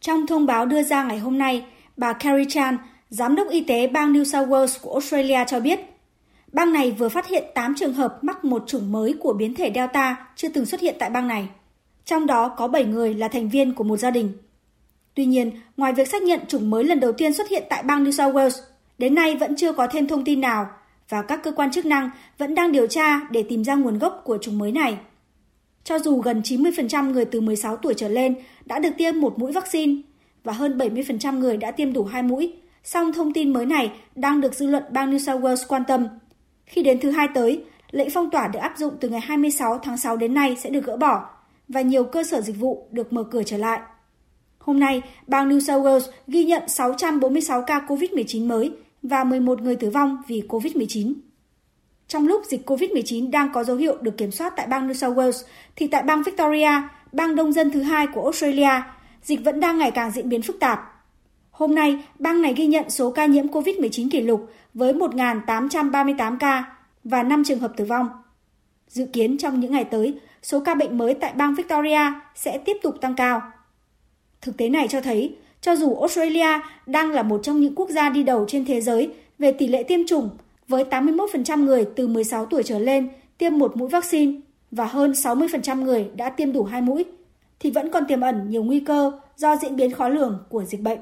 Trong thông báo đưa ra ngày hôm nay, bà Carrie Chan, Giám đốc y tế bang New South Wales của Australia cho biết, bang này vừa phát hiện 8 trường hợp mắc một chủng mới của biến thể Delta chưa từng xuất hiện tại bang này. Trong đó có 7 người là thành viên của một gia đình. Tuy nhiên, ngoài việc xác nhận chủng mới lần đầu tiên xuất hiện tại bang New South Wales, đến nay vẫn chưa có thêm thông tin nào và các cơ quan chức năng vẫn đang điều tra để tìm ra nguồn gốc của chủng mới này. Cho dù gần 90% người từ 16 tuổi trở lên đã được tiêm một mũi vaccine và hơn 70% người đã tiêm đủ hai mũi, song thông tin mới này đang được dư luận bang New South Wales quan tâm. Khi đến thứ hai tới, lệnh phong tỏa được áp dụng từ ngày 26 tháng 6 đến nay sẽ được gỡ bỏ và nhiều cơ sở dịch vụ được mở cửa trở lại. Hôm nay, bang New South Wales ghi nhận 646 ca COVID-19 mới và 11 người tử vong vì COVID-19. Trong lúc dịch COVID-19 đang có dấu hiệu được kiểm soát tại bang New South Wales, thì tại bang Victoria, bang đông dân thứ hai của Australia, dịch vẫn đang ngày càng diễn biến phức tạp. Hôm nay, bang này ghi nhận số ca nhiễm COVID-19 kỷ lục với 1.838 ca và 5 trường hợp tử vong. Dự kiến trong những ngày tới, số ca bệnh mới tại bang Victoria sẽ tiếp tục tăng cao. Thực tế này cho thấy, cho dù Australia đang là một trong những quốc gia đi đầu trên thế giới về tỷ lệ tiêm chủng, với 81% người từ 16 tuổi trở lên tiêm một mũi vaccine và hơn 60% người đã tiêm đủ hai mũi, thì vẫn còn tiềm ẩn nhiều nguy cơ do diễn biến khó lường của dịch bệnh.